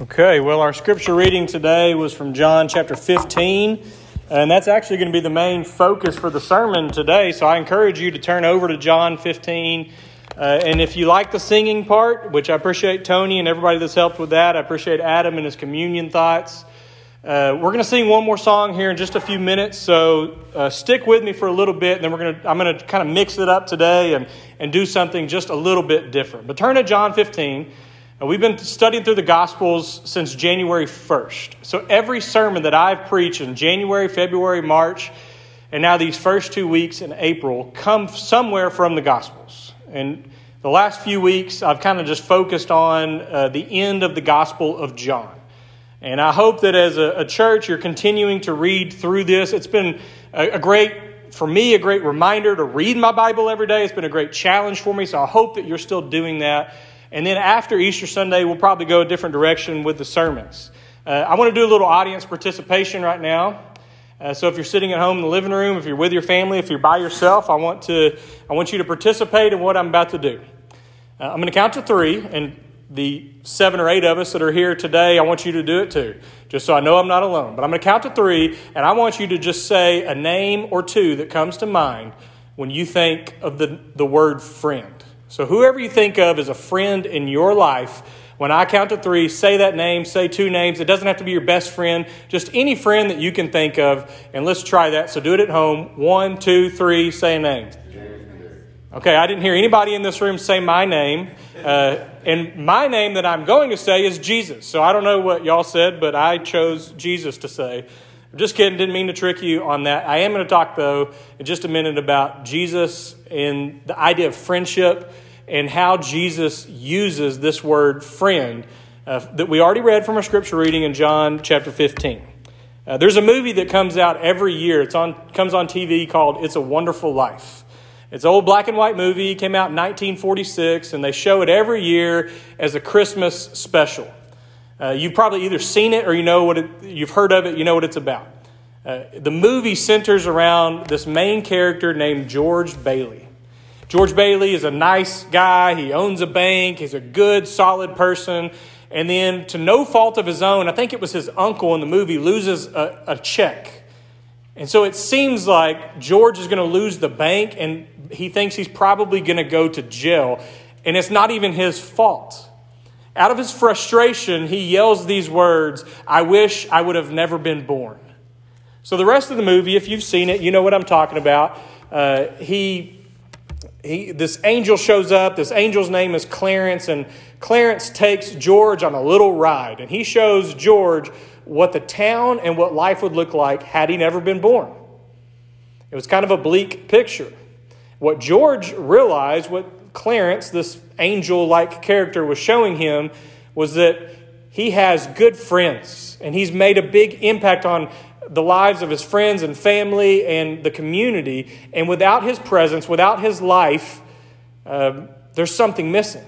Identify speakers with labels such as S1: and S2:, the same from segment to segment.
S1: Okay, well, our scripture reading today was from John chapter 15, and that's actually going to be the main focus for the sermon today. So I encourage you to turn over to John 15. Uh, and if you like the singing part, which I appreciate Tony and everybody that's helped with that, I appreciate Adam and his communion thoughts. Uh, we're going to sing one more song here in just a few minutes, so uh, stick with me for a little bit, and then we're going to, I'm going to kind of mix it up today and, and do something just a little bit different. But turn to John 15. And we've been studying through the Gospels since January 1st. So every sermon that I've preached in January, February, March, and now these first two weeks in April come somewhere from the Gospels. And the last few weeks, I've kind of just focused on uh, the end of the Gospel of John. And I hope that as a, a church, you're continuing to read through this. It's been a, a great for me, a great reminder to read my Bible every day. It's been a great challenge for me, so I hope that you're still doing that and then after Easter Sunday, we'll probably go a different direction with the sermons. Uh, I want to do a little audience participation right now. Uh, so if you're sitting at home in the living room, if you're with your family, if you're by yourself, I want to I want you to participate in what I'm about to do. Uh, I'm going to count to three, and the seven or eight of us that are here today, I want you to do it too, just so I know I'm not alone. But I'm going to count to three, and I want you to just say a name or two that comes to mind when you think of the, the word friend. So, whoever you think of as a friend in your life, when I count to three, say that name, say two names. It doesn't have to be your best friend, just any friend that you can think of. And let's try that. So, do it at home. One, two, three, say a name. Okay, I didn't hear anybody in this room say my name. Uh, and my name that I'm going to say is Jesus. So, I don't know what y'all said, but I chose Jesus to say. I'm just kidding, didn't mean to trick you on that. I am going to talk, though, in just a minute about Jesus and the idea of friendship and how Jesus uses this word friend uh, that we already read from our scripture reading in John chapter 15. Uh, there's a movie that comes out every year. It's on comes on TV called It's a Wonderful Life. It's an old black and white movie, came out in 1946, and they show it every year as a Christmas special. Uh, you've probably either seen it or you know what it, you've heard of it, you know what it's about. Uh, the movie centers around this main character named George Bailey. George Bailey is a nice guy. He owns a bank. He's a good, solid person. And then, to no fault of his own, I think it was his uncle in the movie, loses a, a check. And so it seems like George is going to lose the bank, and he thinks he's probably going to go to jail. And it's not even his fault. Out of his frustration, he yells these words I wish I would have never been born. So, the rest of the movie, if you've seen it, you know what I'm talking about. Uh, he he, this angel shows up. This angel's name is Clarence, and Clarence takes George on a little ride, and he shows George what the town and what life would look like had he never been born. It was kind of a bleak picture. What George realized, what Clarence, this angel like character, was showing him, was that he has good friends, and he's made a big impact on the lives of his friends and family and the community. And without his presence, without his life, uh, there's something missing.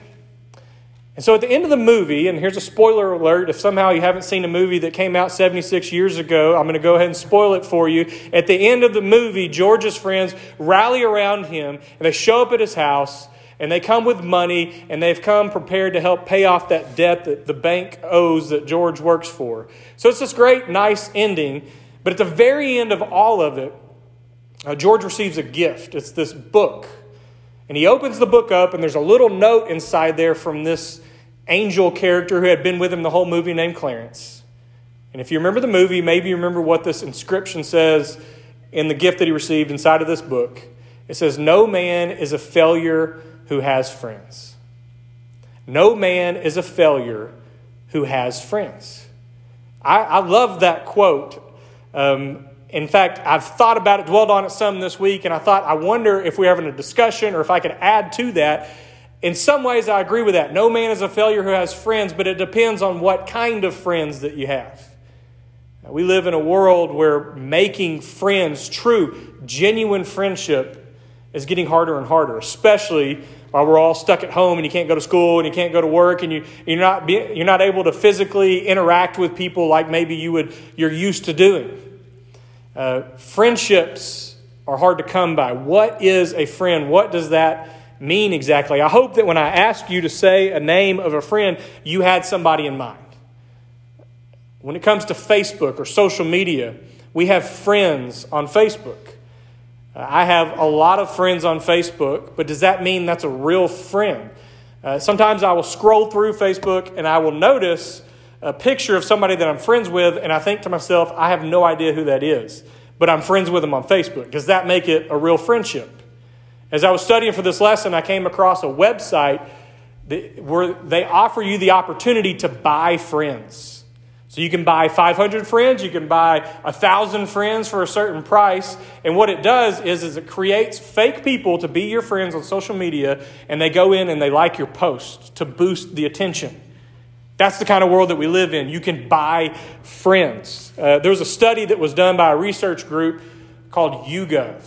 S1: And so at the end of the movie, and here's a spoiler alert if somehow you haven't seen a movie that came out 76 years ago, I'm going to go ahead and spoil it for you. At the end of the movie, George's friends rally around him and they show up at his house and they come with money and they've come prepared to help pay off that debt that the bank owes that George works for. So it's this great, nice ending. But at the very end of all of it, uh, George receives a gift. It's this book. And he opens the book up, and there's a little note inside there from this angel character who had been with him the whole movie named Clarence. And if you remember the movie, maybe you remember what this inscription says in the gift that he received inside of this book. It says, No man is a failure who has friends. No man is a failure who has friends. I, I love that quote um, in fact, I've thought about it, dwelled on it some this week, and I thought, I wonder if we're having a discussion or if I could add to that. In some ways, I agree with that. No man is a failure who has friends, but it depends on what kind of friends that you have. We live in a world where making friends, true, genuine friendship, is getting harder and harder, especially while we're all stuck at home and you can't go to school and you can't go to work and you, you're, not be, you're not able to physically interact with people like maybe you would, you're used to doing. Uh, friendships are hard to come by. What is a friend? What does that mean exactly? I hope that when I ask you to say a name of a friend, you had somebody in mind. When it comes to Facebook or social media, we have friends on Facebook. Uh, I have a lot of friends on Facebook, but does that mean that's a real friend? Uh, sometimes I will scroll through Facebook and I will notice a picture of somebody that I'm friends with, and I think to myself, I have no idea who that is, but I'm friends with them on Facebook. Does that make it a real friendship? As I was studying for this lesson, I came across a website where they offer you the opportunity to buy friends. So you can buy 500 friends, you can buy 1,000 friends for a certain price. And what it does is, is it creates fake people to be your friends on social media, and they go in and they like your post to boost the attention. That's the kind of world that we live in. You can buy friends. Uh, there was a study that was done by a research group called YouGov,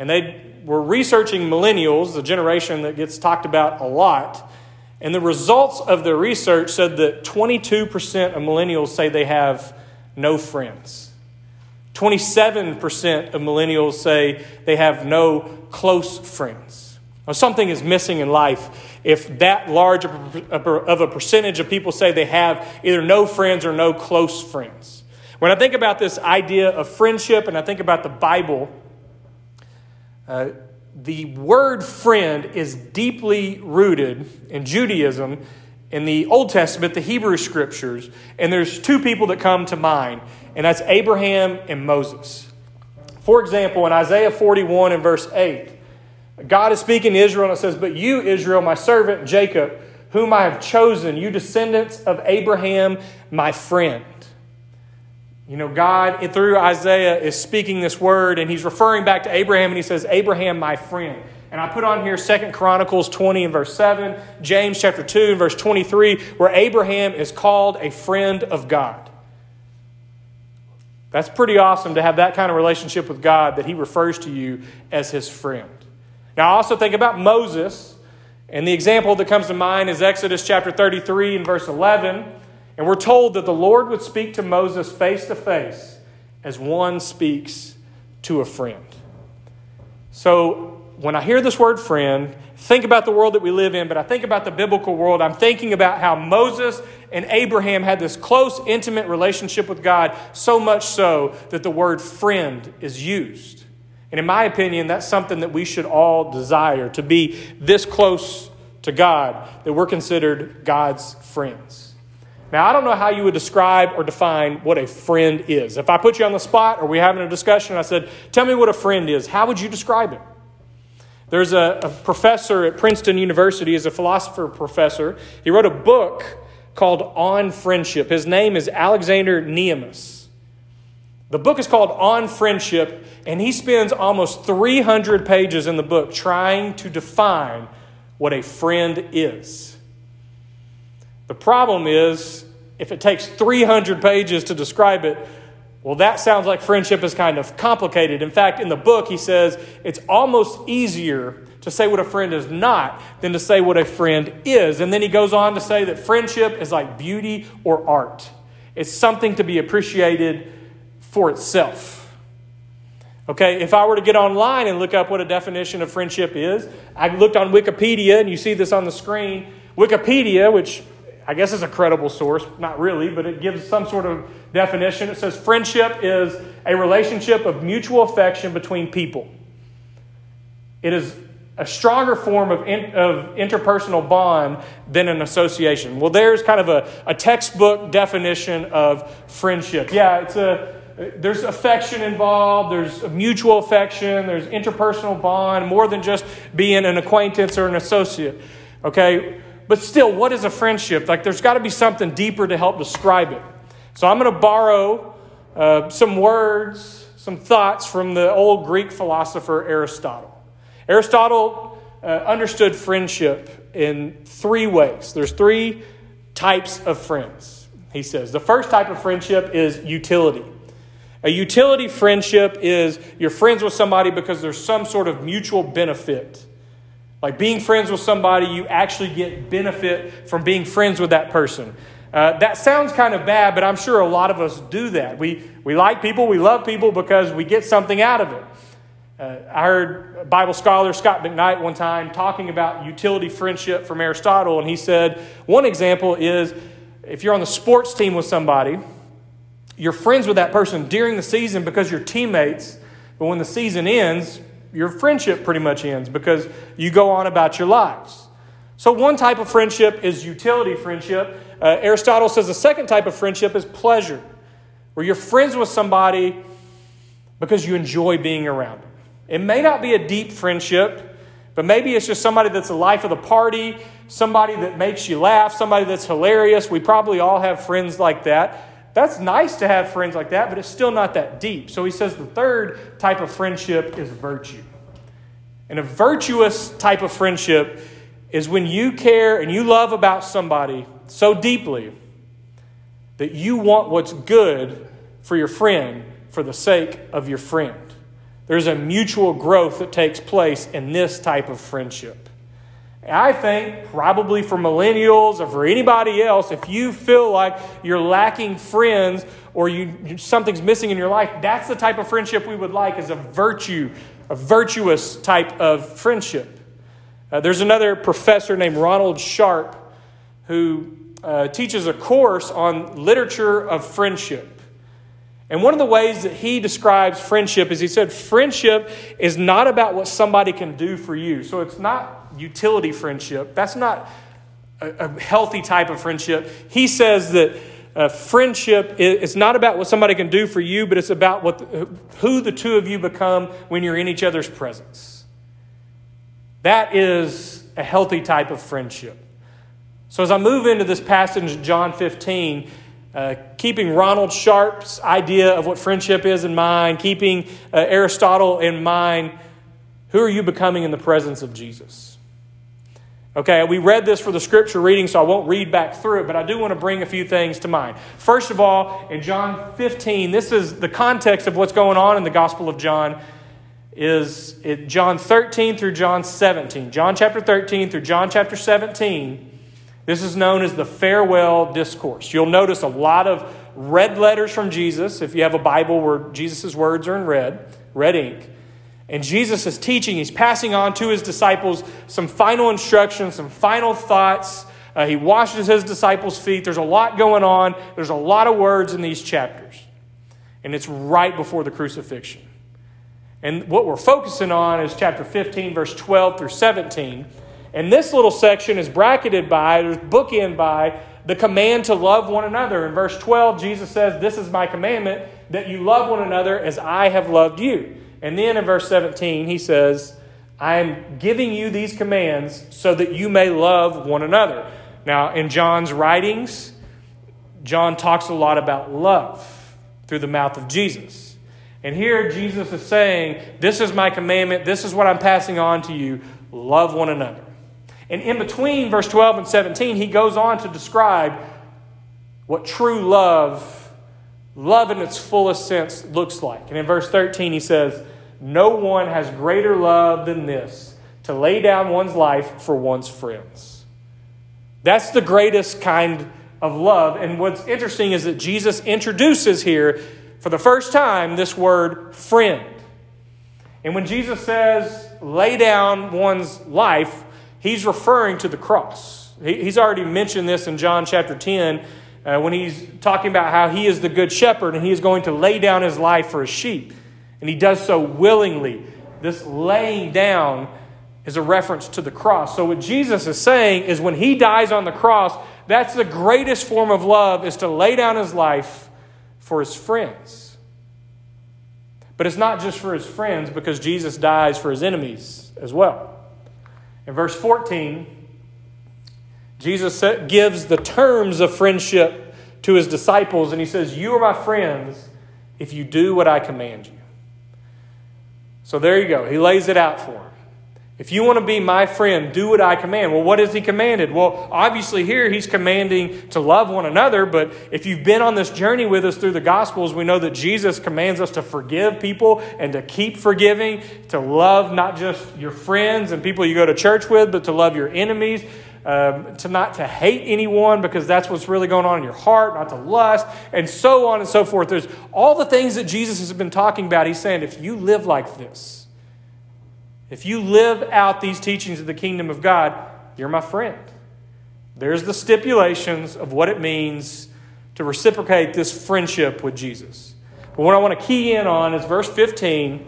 S1: and they were researching millennials, the generation that gets talked about a lot. And the results of the research said that 22% of millennials say they have no friends. 27% of millennials say they have no close friends. Now, something is missing in life if that large of a percentage of people say they have either no friends or no close friends. When I think about this idea of friendship and I think about the Bible, uh, the word friend is deeply rooted in Judaism, in the Old Testament, the Hebrew scriptures, and there's two people that come to mind, and that's Abraham and Moses. For example, in Isaiah 41 and verse 8, God is speaking to Israel and it says, But you, Israel, my servant Jacob, whom I have chosen, you descendants of Abraham, my friend. You know, God, through Isaiah, is speaking this word, and he's referring back to Abraham, and he says, Abraham, my friend. And I put on here Second Chronicles 20 and verse 7, James chapter 2 and verse 23, where Abraham is called a friend of God. That's pretty awesome to have that kind of relationship with God that he refers to you as his friend. Now, I also think about Moses, and the example that comes to mind is Exodus chapter 33 and verse 11 and we're told that the Lord would speak to Moses face to face as one speaks to a friend. So when I hear this word friend, think about the world that we live in, but I think about the biblical world. I'm thinking about how Moses and Abraham had this close, intimate relationship with God, so much so that the word friend is used. And in my opinion, that's something that we should all desire to be this close to God, that we're considered God's friends. Now, I don't know how you would describe or define what a friend is. If I put you on the spot or we're having a discussion, I said, Tell me what a friend is, how would you describe it? There's a, a professor at Princeton University, is a philosopher professor. He wrote a book called On Friendship. His name is Alexander Nehamas. The book is called On Friendship, and he spends almost 300 pages in the book trying to define what a friend is. The problem is, if it takes 300 pages to describe it, well, that sounds like friendship is kind of complicated. In fact, in the book, he says it's almost easier to say what a friend is not than to say what a friend is. And then he goes on to say that friendship is like beauty or art, it's something to be appreciated for itself. Okay, if I were to get online and look up what a definition of friendship is, I looked on Wikipedia, and you see this on the screen. Wikipedia, which I guess is a credible source, not really, but it gives some sort of definition. It says friendship is a relationship of mutual affection between people. It is a stronger form of, in, of interpersonal bond than an association. Well, there's kind of a, a textbook definition of friendship. Yeah, it's a there's affection involved, there's mutual affection, there's interpersonal bond, more than just being an acquaintance or an associate. Okay? But still, what is a friendship? Like, there's got to be something deeper to help describe it. So, I'm going to borrow uh, some words, some thoughts from the old Greek philosopher Aristotle. Aristotle uh, understood friendship in three ways. There's three types of friends, he says. The first type of friendship is utility. A utility friendship is you're friends with somebody because there's some sort of mutual benefit. Like being friends with somebody, you actually get benefit from being friends with that person. Uh, that sounds kind of bad, but I'm sure a lot of us do that. We, we like people, we love people because we get something out of it. Uh, I heard Bible scholar Scot McKnight one time talking about utility friendship from Aristotle, and he said one example is if you're on the sports team with somebody you're friends with that person during the season because you're teammates, but when the season ends, your friendship pretty much ends because you go on about your lives. So, one type of friendship is utility friendship. Uh, Aristotle says the second type of friendship is pleasure, where you're friends with somebody because you enjoy being around them. It may not be a deep friendship, but maybe it's just somebody that's the life of the party, somebody that makes you laugh, somebody that's hilarious. We probably all have friends like that. That's nice to have friends like that, but it's still not that deep. So he says the third type of friendship is virtue. And a virtuous type of friendship is when you care and you love about somebody so deeply that you want what's good for your friend for the sake of your friend. There's a mutual growth that takes place in this type of friendship. I think probably for millennials or for anybody else, if you feel like you're lacking friends or you, something's missing in your life, that's the type of friendship we would like is a virtue, a virtuous type of friendship. Uh, there's another professor named Ronald Sharp who uh, teaches a course on literature of friendship. And one of the ways that he describes friendship is he said, friendship is not about what somebody can do for you. So it's not utility friendship. That's not a, a healthy type of friendship. He says that uh, friendship is not about what somebody can do for you, but it's about what the, who the two of you become when you're in each other's presence. That is a healthy type of friendship. So, as I move into this passage, John 15, uh, keeping Ronald Sharp's idea of what friendship is in mind, keeping uh, Aristotle in mind, who are you becoming in the presence of Jesus? Okay, we read this for the scripture reading, so I won't read back through it, but I do want to bring a few things to mind. First of all, in John 15, this is the context of what's going on in the Gospel of John, is it John 13 through John 17. John chapter 13 through John chapter 17. This is known as the farewell discourse. You'll notice a lot of red letters from Jesus, if you have a Bible where Jesus' words are in red, red ink. And Jesus is teaching, he's passing on to his disciples some final instructions, some final thoughts. Uh, he washes his disciples' feet. There's a lot going on, there's a lot of words in these chapters. And it's right before the crucifixion. And what we're focusing on is chapter 15, verse 12 through 17. And this little section is bracketed by, there's bookend by, the command to love one another. In verse 12, Jesus says, This is my commandment, that you love one another as I have loved you. And then in verse 17, he says, I am giving you these commands so that you may love one another. Now, in John's writings, John talks a lot about love through the mouth of Jesus. And here Jesus is saying, This is my commandment, this is what I'm passing on to you love one another. And in between verse 12 and 17, he goes on to describe what true love love in its fullest sense looks like. And in verse 13, he says, No one has greater love than this to lay down one's life for one's friends. That's the greatest kind of love. And what's interesting is that Jesus introduces here, for the first time, this word friend. And when Jesus says, lay down one's life, he's referring to the cross. He's already mentioned this in John chapter 10 uh, when he's talking about how he is the good shepherd and he is going to lay down his life for his sheep. And he does so willingly. This laying down is a reference to the cross. So what Jesus is saying is when he dies on the cross, that's the greatest form of love is to lay down his life for his friends. But it's not just for his friends because Jesus dies for his enemies as well. In verse 14, Jesus gives the terms of friendship to his disciples, and he says, You are my friends if you do what I command you. So there you go. He lays it out for them. If you want to be my friend, do what I command. Well, what has he commanded? Well, obviously, here he's commanding to love one another, but if you've been on this journey with us through the Gospels, we know that Jesus commands us to forgive people and to keep forgiving, to love not just your friends and people you go to church with, but to love your enemies, um, to not to hate anyone because that's what's really going on in your heart, not to lust, and so on and so forth. There's all the things that Jesus has been talking about. He's saying, if you live like this, if you live out these teachings of the kingdom of God, you're my friend. There's the stipulations of what it means to reciprocate this friendship with Jesus. But what I want to key in on is verse 15.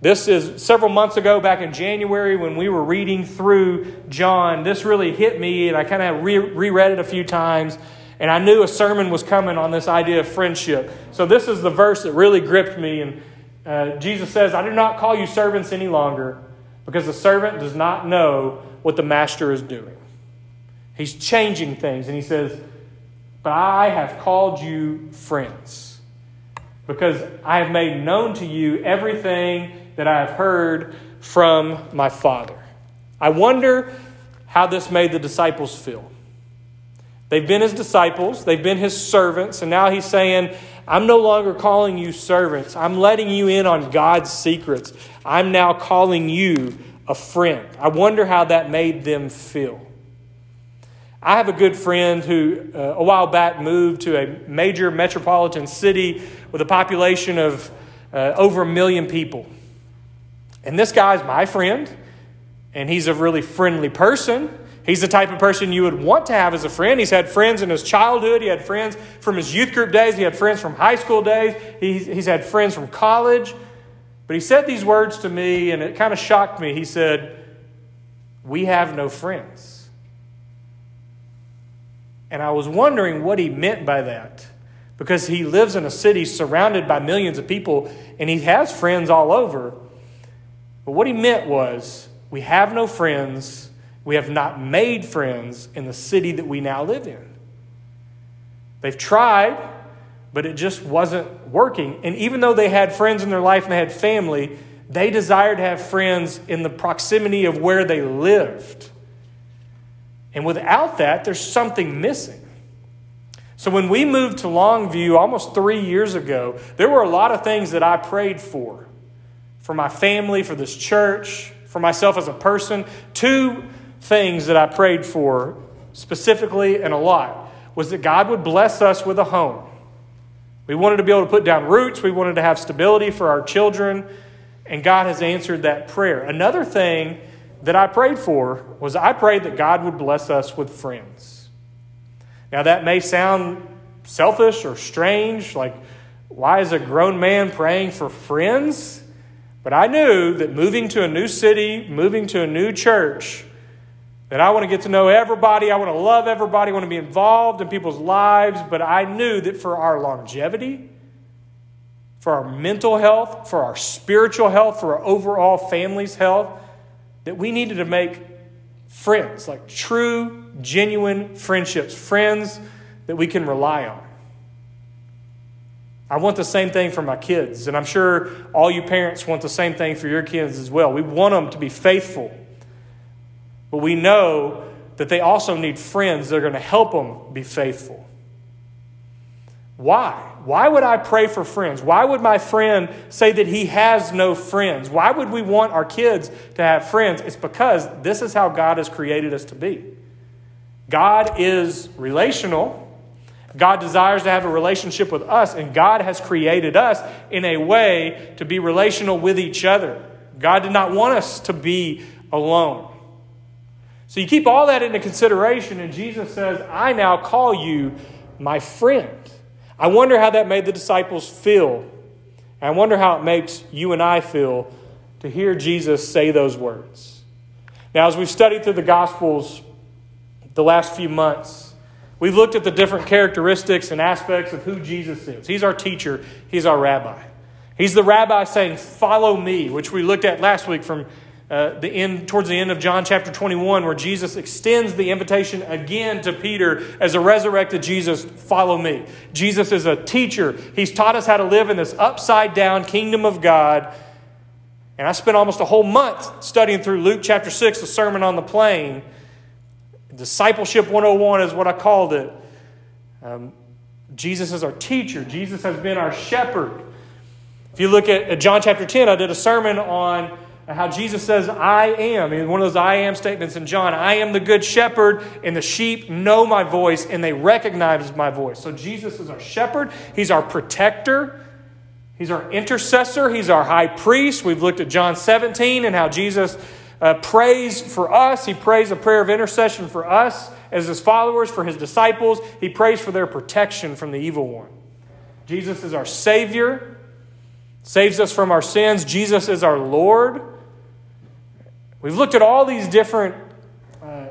S1: This is several months ago, back in January, when we were reading through John. This really hit me, and I kind of re- reread it a few times, and I knew a sermon was coming on this idea of friendship. So, this is the verse that really gripped me. And uh, Jesus says, I do not call you servants any longer, because the servant does not know what the master is doing. He's changing things, and he says, But I have called you friends, because I have made known to you everything that I have heard from my Father. I wonder how this made the disciples feel. They've been his disciples, they've been his servants, and now he's saying, I'm no longer calling you servants. I'm letting you in on God's secrets. I'm now calling you a friend. I wonder how that made them feel. I have a good friend who, uh, a while back, moved to a major metropolitan city with a population of uh, over a million people. And this guy's my friend, and he's a really friendly person. He's the type of person you would want to have as a friend. He's had friends in his childhood. He had friends from his youth group days. He had friends from high school days. He's, he's had friends from college. But he said these words to me, and it kind of shocked me. He said, We have no friends. And I was wondering what he meant by that because he lives in a city surrounded by millions of people and he has friends all over. But what he meant was, we have no friends, we have not made friends in the city that we now live in. They've tried, but it just wasn't working. And even though they had friends in their life and they had family, they desired to have friends in the proximity of where they lived. And without that, there's something missing. So when we moved to Longview almost three years ago, there were a lot of things that I prayed for for my family, for this church, for myself as a person. Two things that I prayed for specifically and a lot was that God would bless us with a home. We wanted to be able to put down roots, we wanted to have stability for our children, and God has answered that prayer. Another thing that I prayed for was I prayed that God would bless us with friends. Now, that may sound selfish or strange, like, why is a grown man praying for friends? But I knew that moving to a new city, moving to a new church, that I want to get to know everybody, I want to love everybody, I want to be involved in people's lives, but I knew that for our longevity, for our mental health, for our spiritual health, for our overall family's health, that we needed to make friends, like true, genuine friendships, friends that we can rely on. I want the same thing for my kids, and I'm sure all you parents want the same thing for your kids as well. We want them to be faithful, but we know that they also need friends that are going to help them be faithful. Why? Why would I pray for friends? Why would my friend say that he has no friends? Why would we want our kids to have friends? It's because this is how God has created us to be. God is relational. God desires to have a relationship with us, and God has created us in a way to be relational with each other. God did not want us to be alone. So you keep all that into consideration, and Jesus says, I now call you my friend. I wonder how that made the disciples feel. And I wonder how it makes you and I feel to hear Jesus say those words. Now, as we've studied through the Gospels the last few months, We've looked at the different characteristics and aspects of who Jesus is. He's our teacher, He's our rabbi. He's the rabbi saying, Follow me, which we looked at last week from uh, the end, towards the end of John chapter 21, where Jesus extends the invitation again to Peter as a resurrected Jesus, follow me. Jesus is a teacher. He's taught us how to live in this upside down kingdom of God. And I spent almost a whole month studying through Luke chapter 6, the Sermon on the Plain Discipleship 101 is what I called it. Um, Jesus is our teacher, Jesus has been our shepherd. If you look at, John chapter 10, I did a sermon on how Jesus says, I am. In one of those I am statements in John, I am the good shepherd, and the sheep know my voice and they recognize my voice. So Jesus is our shepherd, He's our protector, He's our intercessor, He's our high priest. We've looked at John 17 and how Jesus uh, prays for us. He prays a prayer of intercession for us as his followers, for his disciples. He prays for their protection from the evil one. Jesus is our Savior, saves us from our sins. Jesus is our Lord. We've looked at all these different uh,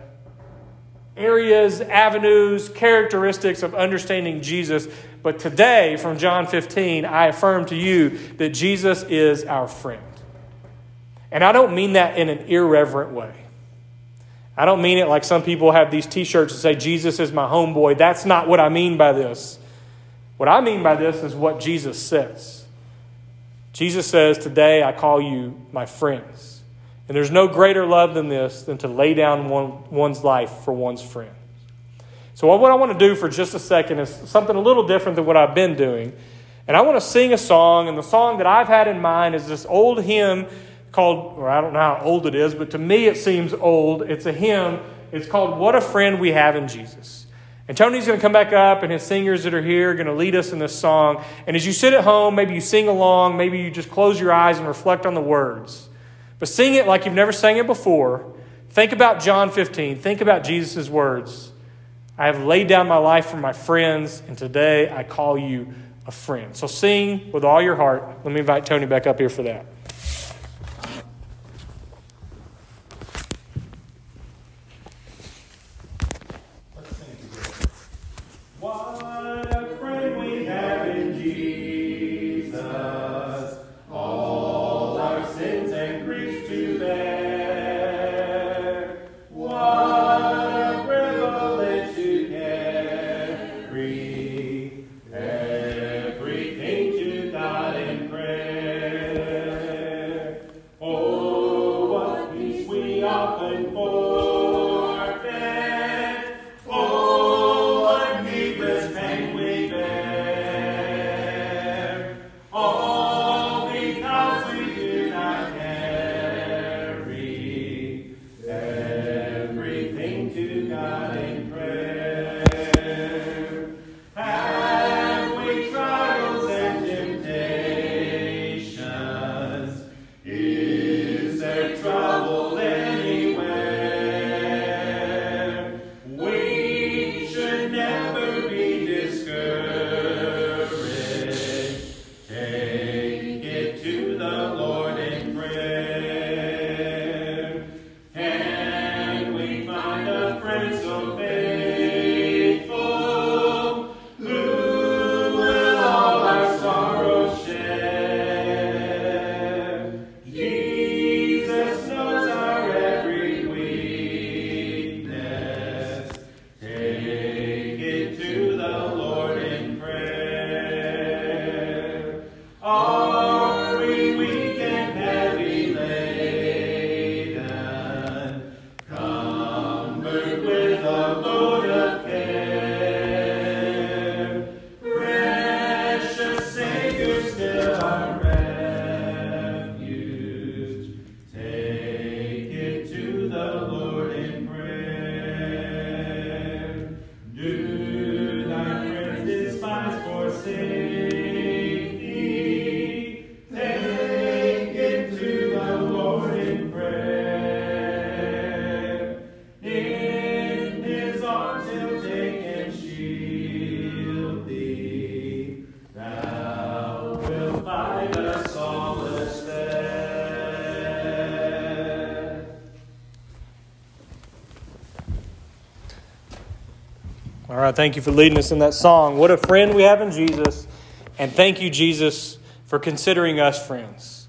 S1: areas, avenues, characteristics of understanding Jesus. But today, from John 15, I affirm to you that Jesus is our friend. And I don't mean that in an irreverent way. I don't mean it like some people have these t shirts that say, Jesus is my homeboy. That's not what I mean by this. What I mean by this is what Jesus says. Jesus says, Today I call you my friends. And there's no greater love than this than to lay down one, one's life for one's friend. So, what I want to do for just a second is something a little different than what I've been doing. And I want to sing a song, and the song that I've had in mind is this old hymn called, or I don't know how old it is, but to me it seems old. It's a hymn. It's called What a Friend We Have in Jesus. And Tony's going to come back up, and his singers that are here are going to lead us in this song. And as you sit at home, maybe you sing along, maybe you just close your eyes and reflect on the words. But sing it like you've never sang it before. Think about John 15. Think about Jesus' words. I have laid down my life for my friends, and today I call you a friend. So sing with all your heart. Let me invite Tony back up here for that. Thank you for leading us in that song. What a friend we have in Jesus. And thank you, Jesus, for considering us friends.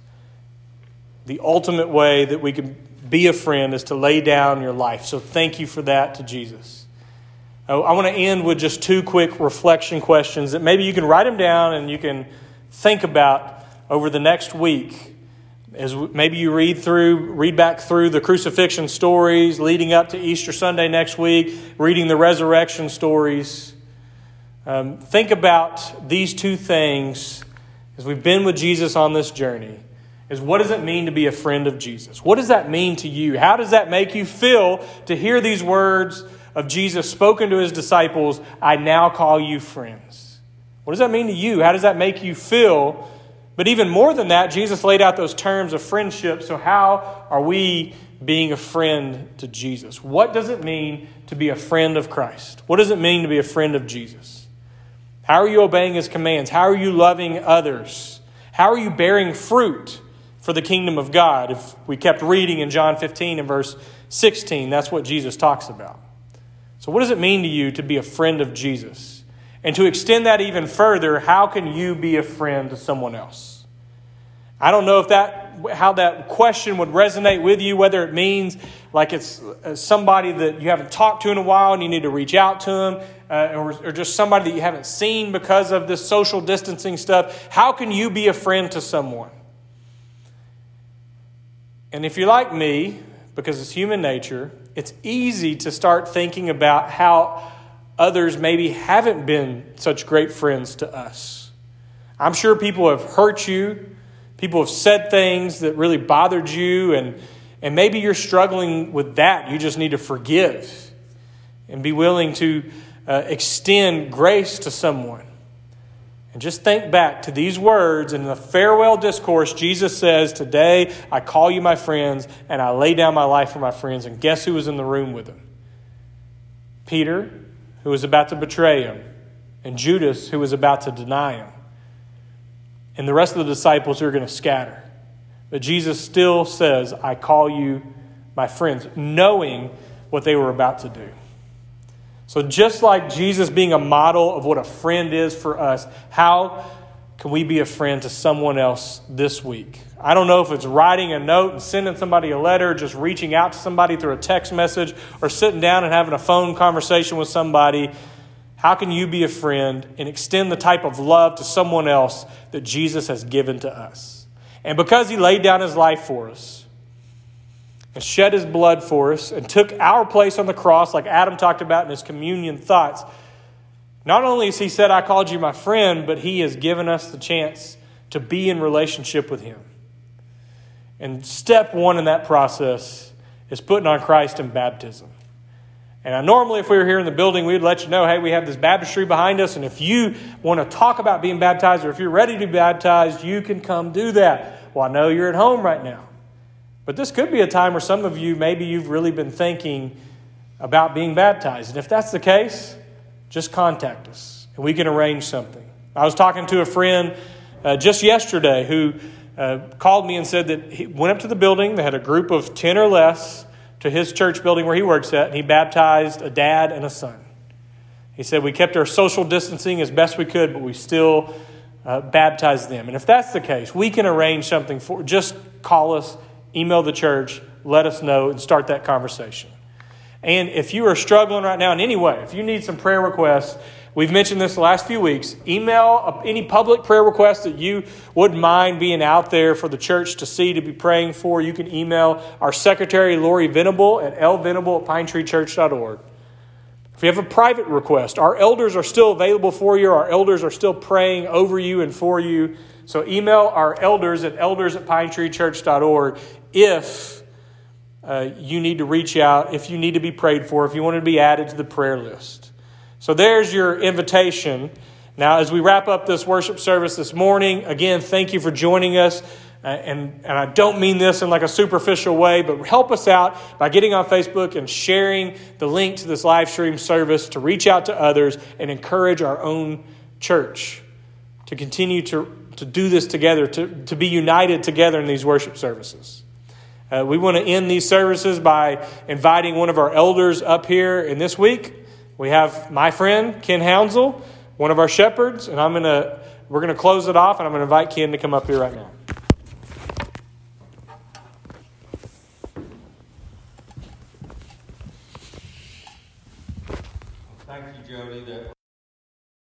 S1: The ultimate way that we can be a friend is to lay down your life. So thank you for that to Jesus. I want to end with just two quick reflection questions that maybe you can write them down and you can think about over the next week as maybe you read through, read back through the crucifixion stories leading up to Easter Sunday next week, reading the resurrection stories. Um, think about these two things as we've been with Jesus on this journey. Is what does it mean to be a friend of Jesus? What does that mean to you? How does that make you feel to hear these words of Jesus spoken to his disciples? I now call you friends. What does that mean to you? How does that make you feel But even more than that, Jesus laid out those terms of friendship. So, how are we being a friend to Jesus? What does it mean to be a friend of Christ? What does it mean to be a friend of Jesus? How are you obeying his commands? How are you loving others? How are you bearing fruit for the kingdom of God? If we kept reading in John 15 and verse 16, that's what Jesus talks about. So, what does it mean to you to be a friend of Jesus? And to extend that even further, how can you be a friend to someone else? I don't know if that how that question would resonate with you, whether it means like it's uh, somebody that you haven't talked to in a while and you need to reach out to them, uh, or, or just somebody that you haven't seen because of this social distancing stuff. How can you be a friend to someone? And if you're like me, because it's human nature, it's easy to start thinking about how others maybe haven't been such great friends to us. I'm sure people have hurt you People have said things that really bothered you, and, and maybe you're struggling with that. You just need to forgive and be willing to uh, extend grace to someone. And just think back to these words in the farewell discourse. Jesus says, Today I call you my friends, and I lay down my life for my friends. And guess who was in the room with him? Peter, who was about to betray him, and Judas, who was about to deny him and the rest of the disciples who are going to scatter. But Jesus still says, I call you my friends, knowing what they were about to do. So, just like Jesus being a model of what a friend is for us, how can we be a friend to someone else this week? I don't know if it's writing a note and sending somebody a letter, just reaching out to somebody through a text message, or sitting down and having a phone conversation with somebody how can you be a friend and extend the type of love to someone else that Jesus has given to us? And because he laid down his life for us and shed his blood for us and took our place on the cross, like Adam talked about in his communion thoughts, not only has he said, I called you my friend, but he has given us the chance to be in relationship with him. And step one in that process is putting on Christ in baptism. And I, normally, if we were here in the building, we'd let you know, hey, we have this baptistry behind us, and if you want to talk about being baptized or if you're ready to be baptized, you can come do that. Well, I know you're at home right now. But this could be a time where some of you, maybe you've really been thinking about being baptized. And if that's the case, just contact us and we can arrange something. I was talking to a friend uh, just yesterday who uh, called me and said that he went up to the building. They had a group of 10 or less to his church building where he works at, and he baptized a dad and a son. He said, We kept our social distancing as best we could, but we still uh, baptized them. And if that's the case, we can arrange something for just call us, email the church, let us know, and start that conversation. And if you are struggling right now in any way, if you need some prayer requests, We've mentioned this the last few weeks. Email uh, any public prayer requests that you wouldn't mind being out there for the church to see, to be praying for. You can email our secretary, Lori Venable, at lvenable at pinetreechurch.org. If you have a private request, our elders are still available for you. Our elders are still praying over you and for you. So email our elders at elders at pinetreechurch.org if uh, you need to reach out, if you need to be prayed for, if you want to be added to the prayer list. So there's your invitation. Now, as we wrap up this worship service this morning, again, thank you for joining us. Uh, and, and I don't mean this in like a superficial way, but help us out by getting on Facebook and sharing the link to this live stream service to reach out to others and encourage our own church to continue to, to do this together, to, to be united together in these worship services. Uh, we want to end these services by inviting one of our elders up here in this week. We have my friend Ken Hounsel, one of our shepherds, and I'm gonna we're gonna close it off, and I'm gonna invite Ken to come up here right now.